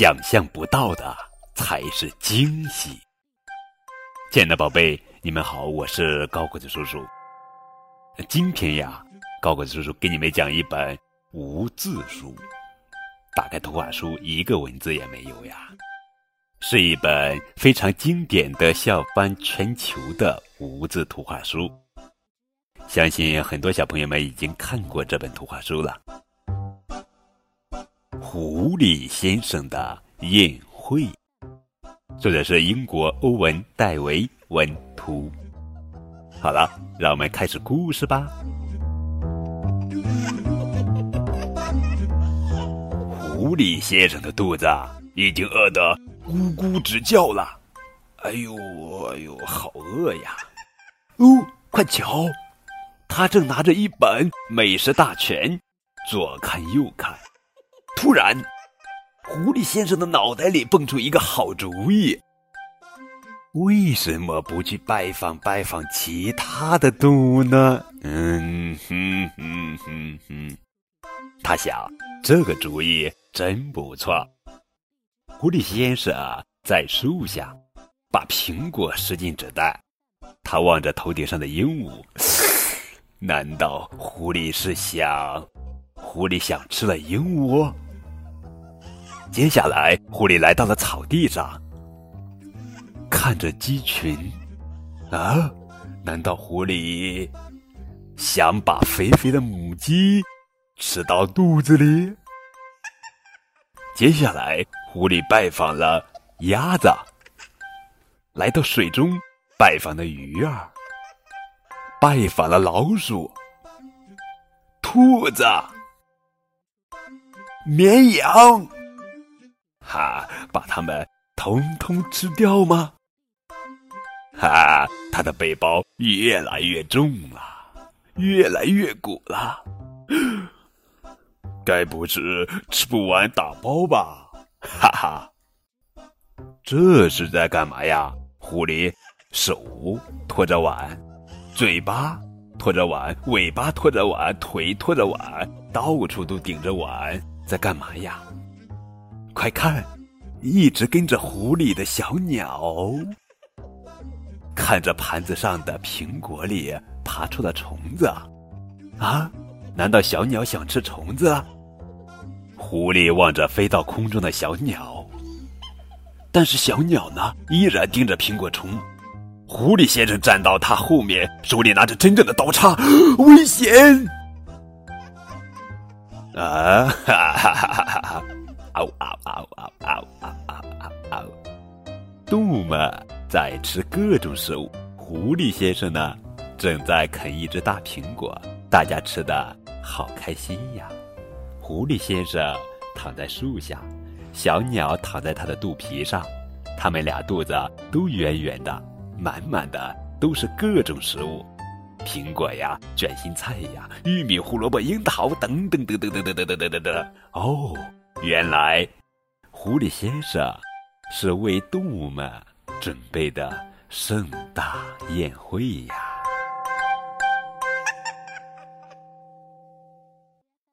想象不到的才是惊喜。亲爱的宝贝，你们好，我是高个子叔叔。今天呀，高个子叔叔给你们讲一本无字书。打开图画书，一个文字也没有呀，是一本非常经典的笑翻全球的无字图画书。相信很多小朋友们已经看过这本图画书了，《狐狸先生的宴会》，作者是英国欧文·戴维文图。好了，让我们开始故事吧。狐狸先生的肚子已经饿得咕咕直叫了，哎呦哎呦，好饿呀！哦，快瞧！他正拿着一本美食大全，左看右看。突然，狐狸先生的脑袋里蹦出一个好主意：为什么不去拜访拜访其他的动物呢？嗯哼哼哼哼，他想，这个主意真不错。狐狸先生在树下把苹果拾进纸袋，他望着头顶上的鹦鹉。难道狐狸是想，狐狸想吃了鹦鹉？接下来，狐狸来到了草地上，看着鸡群。啊，难道狐狸想把肥肥的母鸡吃到肚子里？接下来，狐狸拜访了鸭子，来到水中拜访的鱼儿。拜访了老鼠、兔子、绵羊，哈，把它们通通吃掉吗？哈，他的背包越来越重了，越来越鼓了，该不是吃不完打包吧？哈哈，这是在干嘛呀？狐狸手托着碗。嘴巴拖着碗，尾巴拖着碗，腿拖着碗，到处都顶着碗，在干嘛呀？快看，一直跟着狐狸的小鸟，看着盘子上的苹果里爬出的虫子，啊？难道小鸟想吃虫子？狐狸望着飞到空中的小鸟，但是小鸟呢，依然盯着苹果虫。狐狸先生站到他后面，手里拿着真正的刀叉，危险！啊哈哈哈哈哈！嗷嗷嗷嗷嗷嗷嗷嗷！动物们在吃各种食物，狐狸先生呢，正在啃一只大苹果，大家吃的好开心呀！狐狸先生躺在树下，小鸟躺在他的肚皮上，他们俩肚子都圆圆的。满满的都是各种食物，苹果呀，卷心菜呀，玉米、胡萝卜、樱桃等等等等等等等等等等。哦，原来狐狸先生是为动物们准备的盛大宴会呀。